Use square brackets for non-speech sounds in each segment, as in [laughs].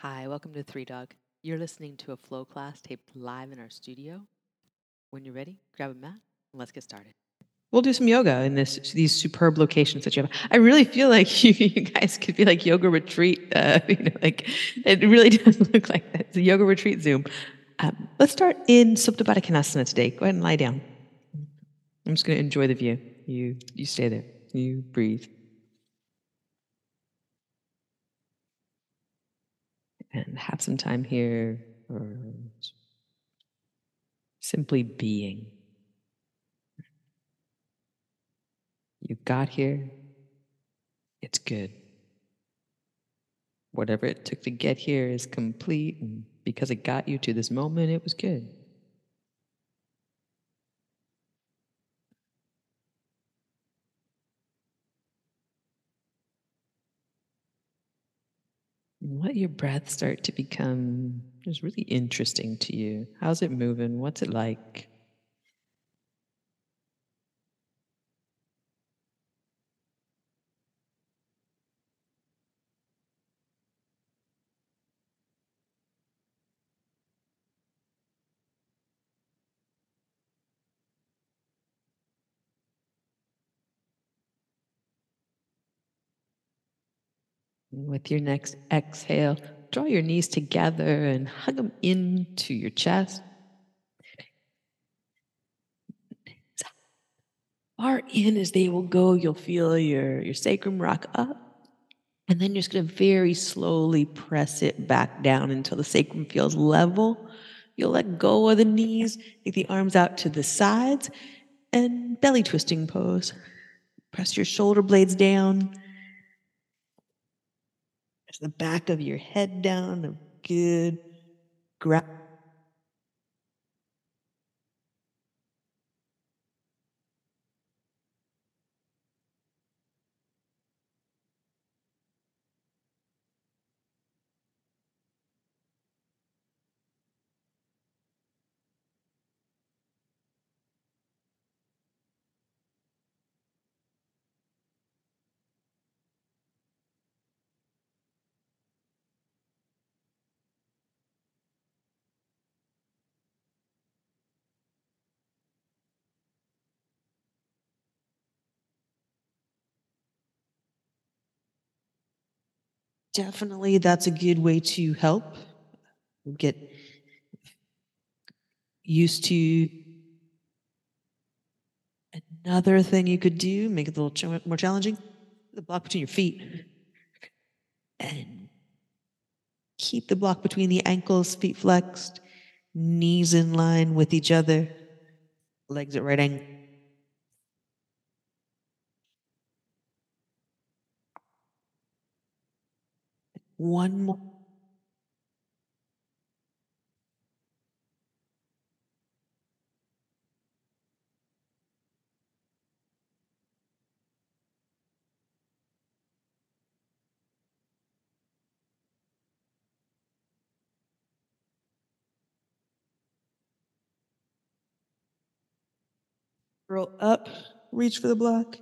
Hi, welcome to Three Dog. You're listening to a flow class taped live in our studio. When you're ready, grab a mat and let's get started. We'll do some yoga in this these superb locations that you have. I really feel like you, [laughs] you guys could be like yoga retreat. Uh, [laughs] you know, like it really [laughs] does look like that. It's a yoga retreat Zoom. Um, let's start in Supta Baddha Konasana today. Go ahead and lie down. I'm just going to enjoy the view. You you stay there. You breathe. And have some time here simply being. You got here, it's good. Whatever it took to get here is complete, and because it got you to this moment, it was good. Let your breath start to become just really interesting to you. How's it moving? What's it like? With your next exhale, draw your knees together and hug them into your chest. Far in as they will go, you'll feel your, your sacrum rock up. And then you're just going to very slowly press it back down until the sacrum feels level. You'll let go of the knees, take the arms out to the sides, and belly twisting pose. Press your shoulder blades down the back of your head down, a good grab. Definitely that's a good way to help get used to another thing you could do make it a little more challenging the block between your feet and keep the block between the ankles feet flexed knees in line with each other legs at right angle One more. Roll up, reach for the block,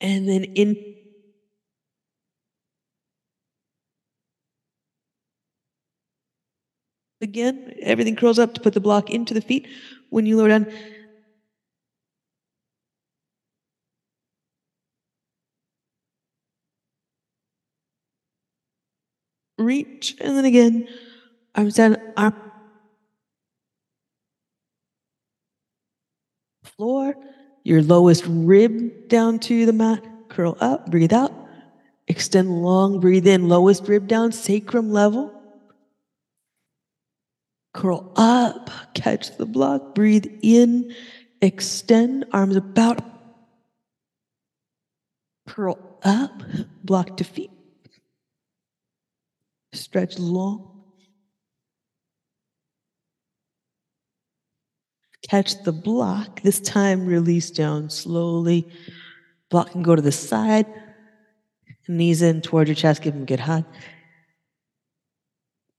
and then in Again, everything curls up to put the block into the feet. When you lower down, reach, and then again, arms down, arm, floor, your lowest rib down to the mat, curl up, breathe out, extend long, breathe in, lowest rib down, sacrum level. Curl up, catch the block, breathe in, extend, arms about. Curl up, block to feet. Stretch long. Catch the block. This time, release down slowly. Block can go to the side. Knees in towards your chest, give them a good hug.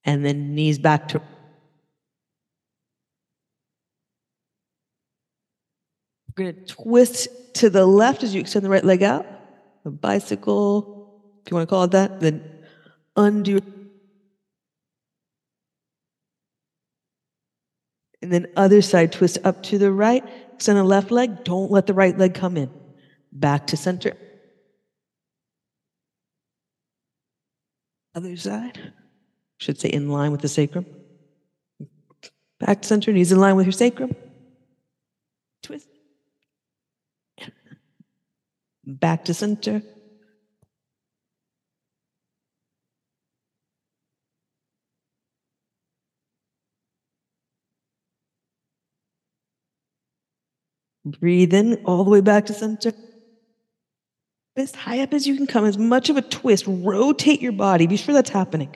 And then knees back to We're going to twist to the left as you extend the right leg out. The bicycle, if you want to call it that. Then undo. And then other side, twist up to the right. Extend the left leg. Don't let the right leg come in. Back to center. Other side. Should say in line with the sacrum. Back to center, knees in line with your sacrum. Back to center. Breathe in all the way back to center. As high up as you can come, as much of a twist. Rotate your body. Be sure that's happening.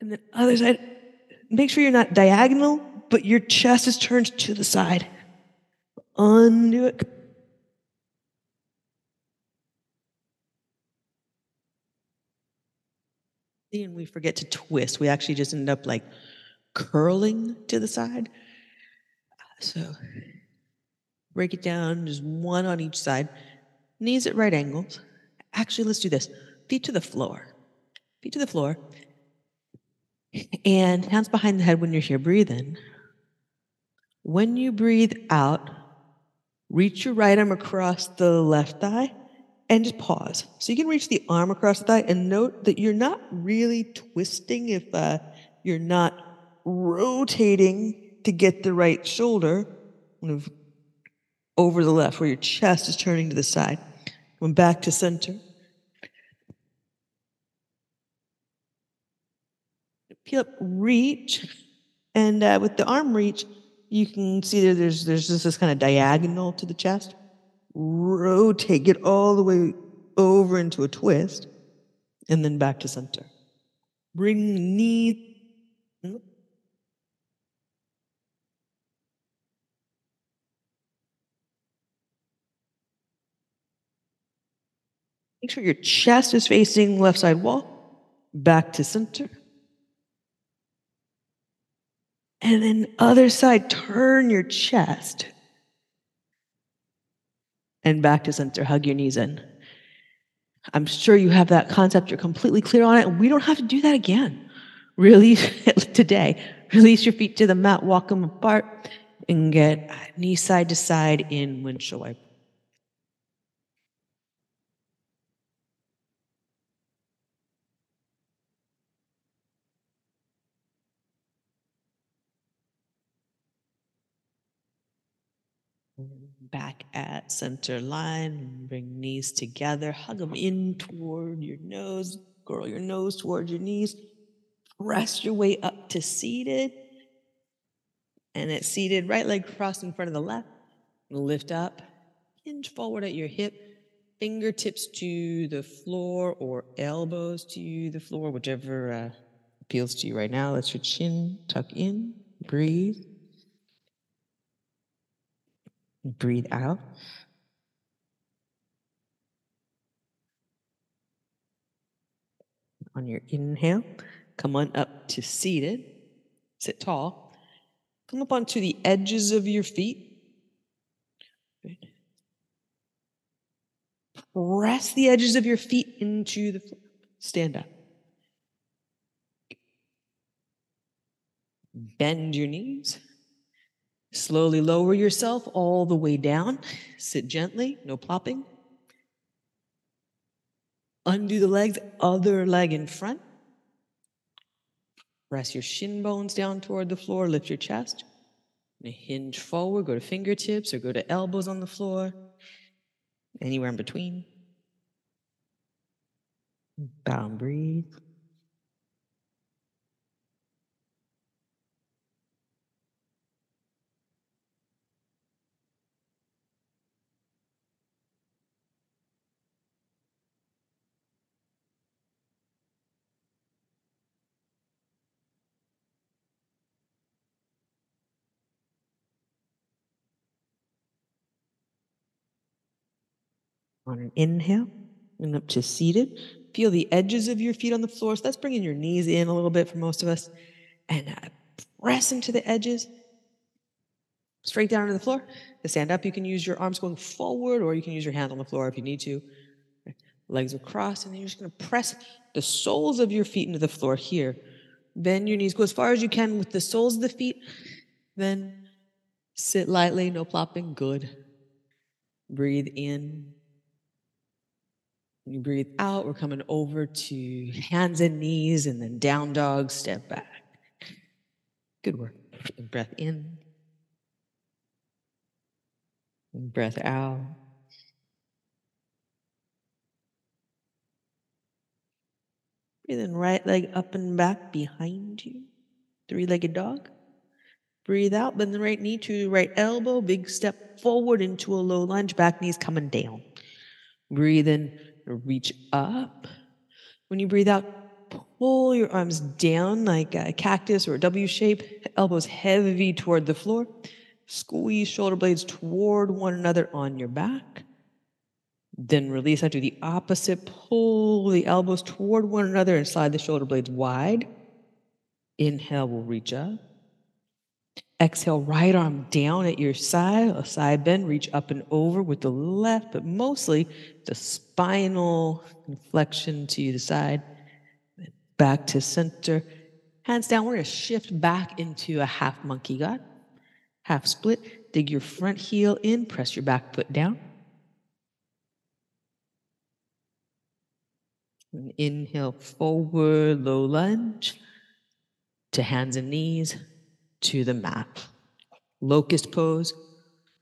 And then other side, make sure you're not diagonal, but your chest is turned to the side. Undo it. And we forget to twist. We actually just end up like curling to the side. So break it down, just one on each side. Knees at right angles. Actually, let's do this. Feet to the floor. Feet to the floor. And hands behind the head when you're here. Breathe in. When you breathe out, reach your right arm across the left thigh and just pause. So you can reach the arm across the thigh and note that you're not really twisting if uh, you're not rotating to get the right shoulder over the left, where your chest is turning to the side. Going back to center. Peel up, reach, and uh, with the arm reach, you can see that there's there's just this kind of diagonal to the chest. Rotate, get all the way over into a twist, and then back to center. Bring knee Make sure your chest is facing left side wall, back to center. And then other side, turn your chest and back to center. Hug your knees in. I'm sure you have that concept. You're completely clear on it. And we don't have to do that again. Release [laughs] today. Release your feet to the mat, walk them apart, and get knee side to side in windshield back at center line. Bring knees together. Hug them in toward your nose. Curl your nose toward your knees. Press your way up to seated. And it's seated, right leg crossed in front of the left. Lift up, hinge forward at your hip, fingertips to the floor or elbows to the floor, whichever uh, appeals to you right now. Let your chin tuck in, breathe. Breathe out. On your inhale, come on up to seated. Sit tall. Come up onto the edges of your feet. Press the edges of your feet into the floor. Stand up. Bend your knees. Slowly lower yourself all the way down. Sit gently, no plopping. Undo the legs, other leg in front. Press your shin bones down toward the floor, lift your chest. Hinge forward, go to fingertips or go to elbows on the floor, anywhere in between. Bow and breathe. On an inhale, and up to seated. Feel the edges of your feet on the floor. So that's bringing your knees in a little bit for most of us. And uh, press into the edges. Straight down to the floor. To stand up, you can use your arms going forward, or you can use your hands on the floor if you need to. Legs across, and then you're just going to press the soles of your feet into the floor here. Bend your knees, go as far as you can with the soles of the feet. Then sit lightly, no plopping. Good. Breathe in. When you breathe out, we're coming over to hands and knees and then down dog, step back. Good work. Breath in. Breath out. Breathe in right leg up and back behind you. Three legged dog. Breathe out, bend the right knee to right elbow. Big step forward into a low lunge. Back knees coming down. Breathe in, reach up. When you breathe out, pull your arms down like a cactus or a W shape. Elbows heavy toward the floor. Squeeze shoulder blades toward one another on your back. Then release out to the opposite. Pull the elbows toward one another and slide the shoulder blades wide. Inhale, we'll reach up. Exhale, right arm down at your side, a side bend, reach up and over with the left, but mostly the spinal inflection to the side, back to center. Hands down, we're gonna shift back into a half monkey god, half split. Dig your front heel in, press your back foot down. And inhale forward, low lunge to hands and knees to the mat. Locust pose.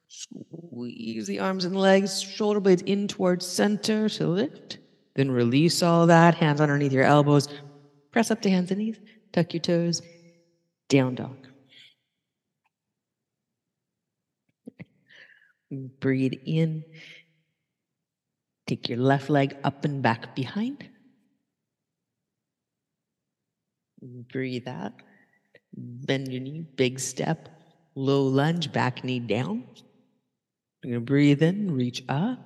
Squeeze the arms and legs, shoulder blades in towards center to lift. Then release all that, hands underneath your elbows. Press up to hands and knees. Tuck your toes. Down dog. Breathe in. Take your left leg up and back behind. Breathe out. Bend your knee, big step, low lunge, back knee down. You're going to breathe in, reach up.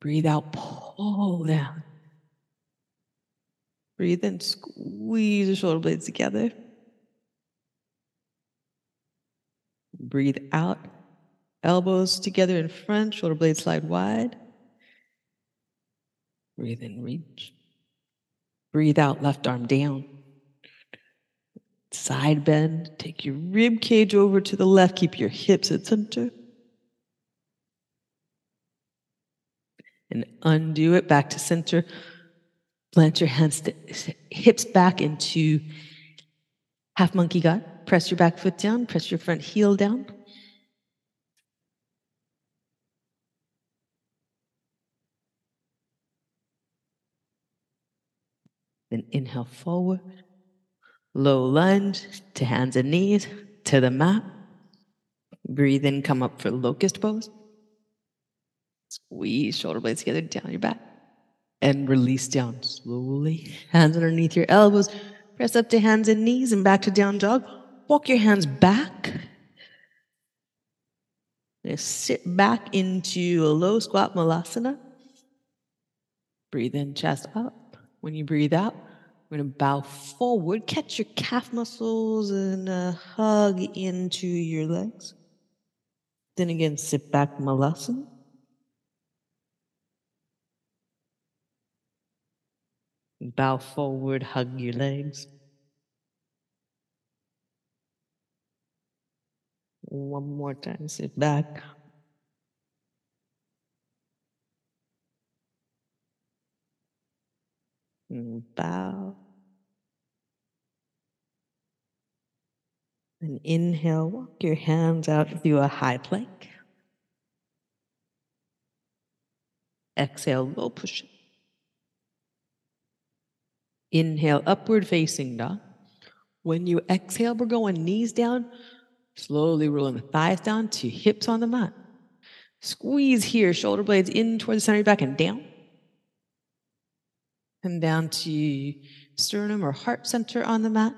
Breathe out, pull down. Breathe in, squeeze the shoulder blades together. Breathe out, elbows together in front, shoulder blades slide wide. Breathe in, reach. Breathe out, left arm down. Side bend. Take your rib cage over to the left. Keep your hips at center. And undo it back to center. Plant your hands, hips back into half monkey god. Press your back foot down. Press your front heel down. Then inhale forward, low lunge to hands and knees to the mat. Breathe in, come up for locust pose. Squeeze shoulder blades together down your back. And release down slowly. Hands underneath your elbows. Press up to hands and knees and back to down dog. Walk your hands back. sit back into a low squat malasana. Breathe in, chest up. When you breathe out, we're going to bow forward, catch your calf muscles, and uh, hug into your legs. Then again, sit back, malasana. Bow forward, hug your legs. One more time, sit back. And bow. And inhale, walk your hands out through a high plank. Exhale, low push. Inhale, upward facing dog. When you exhale, we're going knees down, slowly rolling the thighs down to hips on the mat. Squeeze here, shoulder blades in towards the center of your back and down. Come down to sternum or heart center on the mat.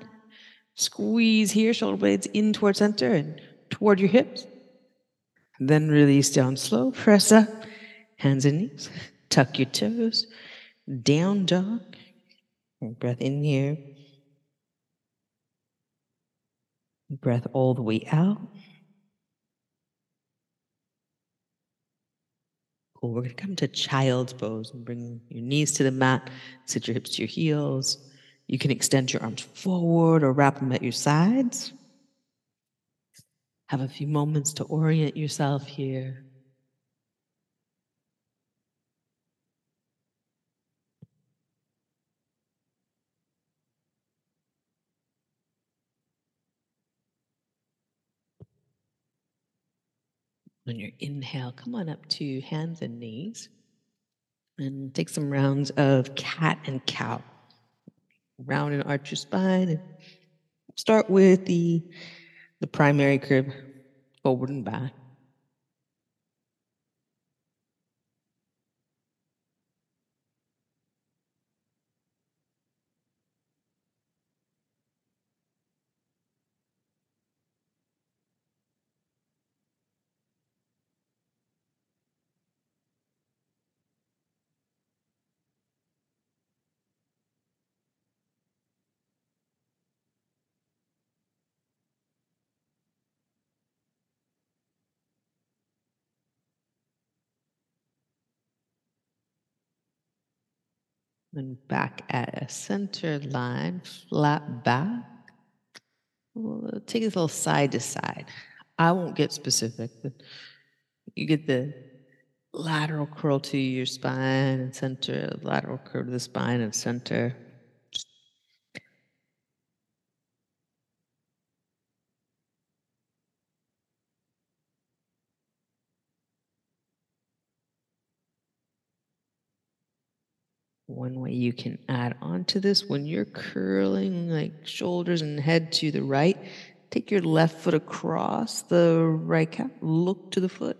Squeeze here, shoulder blades in toward center and toward your hips. Then release down slow. Press up, hands and knees. Tuck your toes. Down dog. Breath in here. Breath all the way out. Cool. We're going to come to child's pose and bring your knees to the mat, sit your hips to your heels. You can extend your arms forward or wrap them at your sides. Have a few moments to orient yourself here. On your inhale, come on up to hands and knees and take some rounds of cat and cow. Round and arch your spine. And start with the, the primary crib, forward and back. Then back at a center line, flat back. We'll take a little side to side. I won't get specific, but you get the lateral curl to your spine and center, lateral curl to the spine and center. One way you can add on to this when you're curling like shoulders and head to the right, take your left foot across the right calf, look to the foot,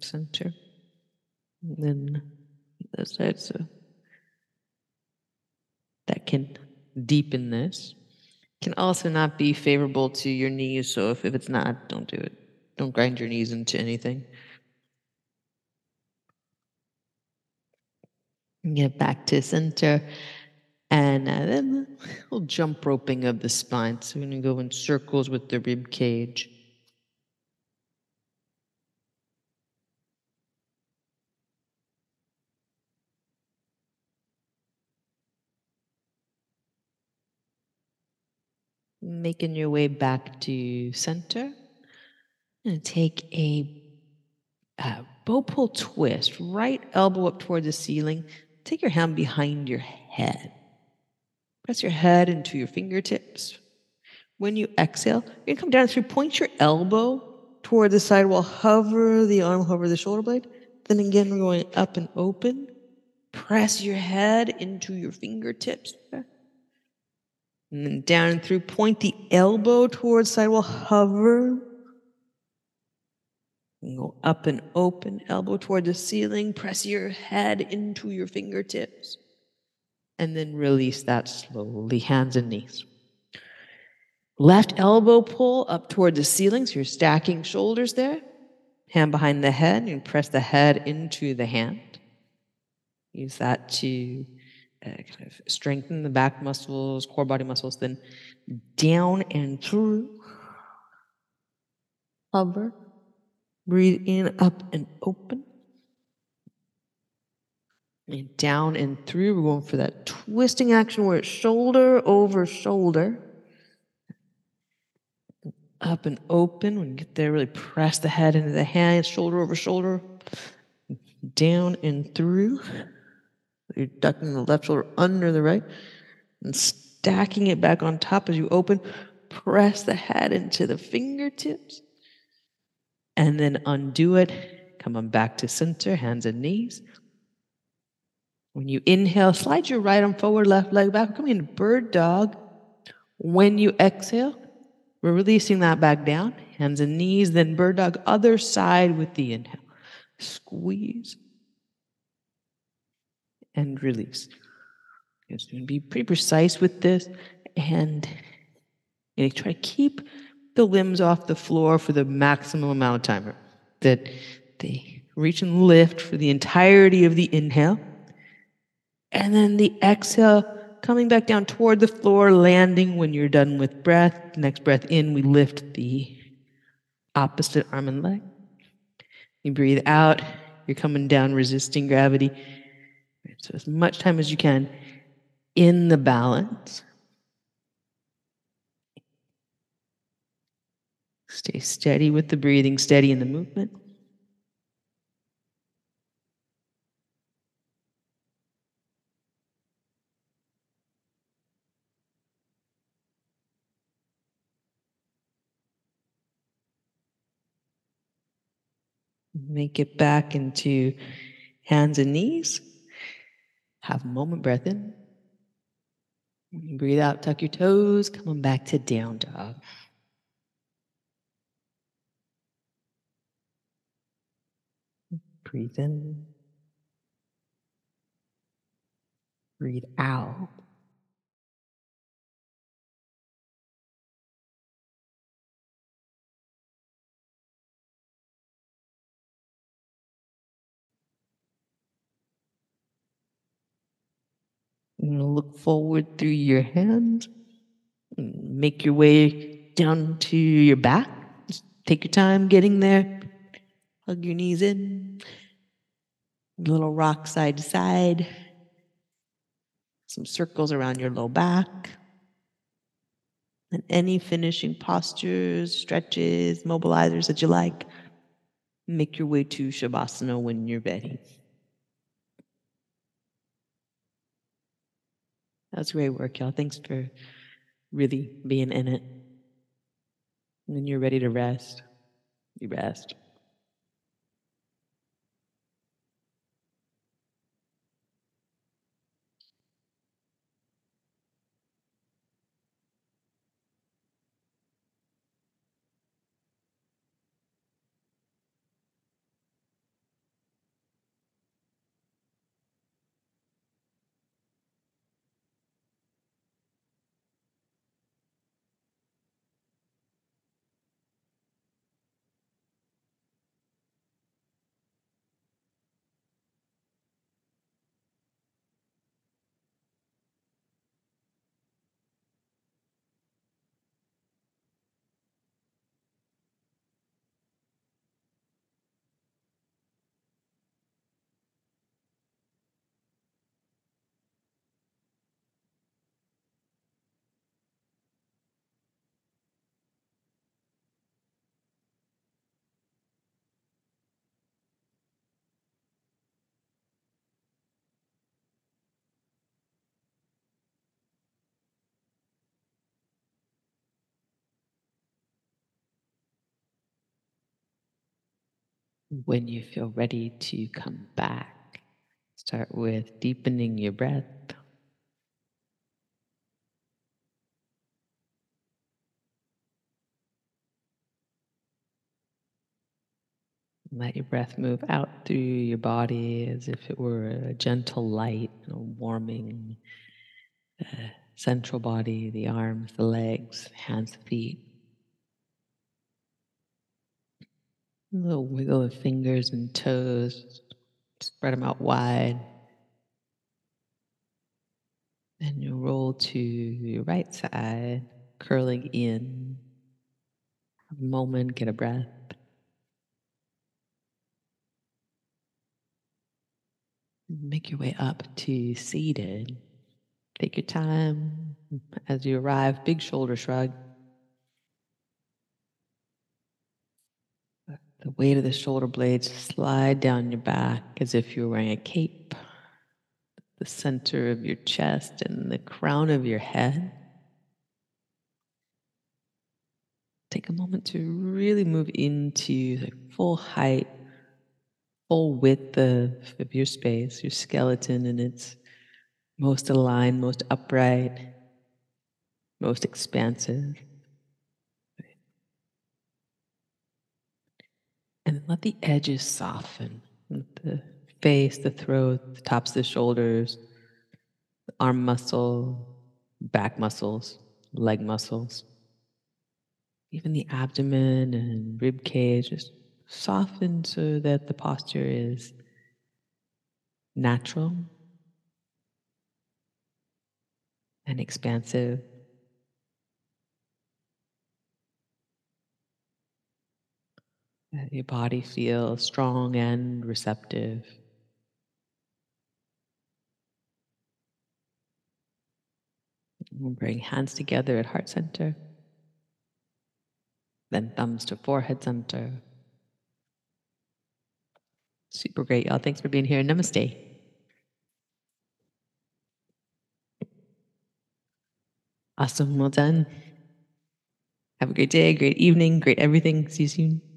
center, and then the side. So that can deepen this. Can also not be favorable to your knees. So if, if it's not, don't do it. Don't grind your knees into anything. Get back to center. And uh, then a little jump roping of the spine. So we're going to go in circles with the rib cage. Making your way back to center. And take a, a bow pull twist, right elbow up toward the ceiling, Take your hand behind your head. Press your head into your fingertips. When you exhale, you're gonna come down through, point your elbow toward the side while hover the arm, hover the shoulder blade. Then again, we're going up and open. Press your head into your fingertips. And then down and through, point the elbow towards side while hover go up and open, elbow toward the ceiling, press your head into your fingertips, and then release that slowly, hands and knees. Left elbow pull up toward the ceiling, so you're stacking shoulders there. Hand behind the head, and press the head into the hand. Use that to uh, kind of strengthen the back muscles, core body muscles, then down and through. Hover Breathe in, up and open. And down and through. We're going for that twisting action where it's shoulder over shoulder. Up and open. When you get there, really press the head into the hands, shoulder over shoulder. Down and through. You're ducking the left shoulder under the right and stacking it back on top as you open. Press the head into the fingertips and then undo it. Come on back to center, hands and knees. When you inhale, slide your right arm forward, left leg back. Come in bird dog. When you exhale, we're releasing that back down, hands and knees, then bird dog, other side with the inhale. Squeeze and release. Just be pretty precise with this and you know, try to keep the limbs off the floor for the maximum amount of time. That they reach and lift for the entirety of the inhale. And then the exhale, coming back down toward the floor, landing when you're done with breath. Next breath in, we lift the opposite arm and leg. You breathe out, you're coming down, resisting gravity. So, as much time as you can in the balance. Stay steady with the breathing, steady in the movement. Make it back into hands and knees. Have a moment breath in. Breathe out, tuck your toes, coming back to down dog. Breathe in. Breathe out. look forward through your hands. Make your way down to your back. Just take your time getting there. Hug your knees in. Little rock side to side. Some circles around your low back. And any finishing postures, stretches, mobilizers that you like, make your way to Shavasana when you're ready. That's great work, y'all. Thanks for really being in it. Then you're ready to rest. You rest. When you feel ready to come back, start with deepening your breath. Let your breath move out through your body as if it were a gentle light, you know, warming the central body, the arms, the legs, hands, feet. A little wiggle of fingers and toes. Spread them out wide. And you roll to your right side, curling in. Have a moment, get a breath. Make your way up to seated. Take your time as you arrive, big shoulder shrug. The weight of the shoulder blades slide down your back as if you were wearing a cape. The center of your chest and the crown of your head. Take a moment to really move into the full height, full width of, of your space, your skeleton in its most aligned, most upright, most expansive. And let the edges soften. The face, the throat, the tops of the shoulders, the arm muscle, back muscles, leg muscles, even the abdomen and rib cage. Just soften so that the posture is natural and expansive. Let your body feel strong and receptive. Bring hands together at heart center. Then thumbs to forehead center. Super great, y'all. Thanks for being here. Namaste. Awesome. Well done. Have a great day, great evening, great everything. See you soon.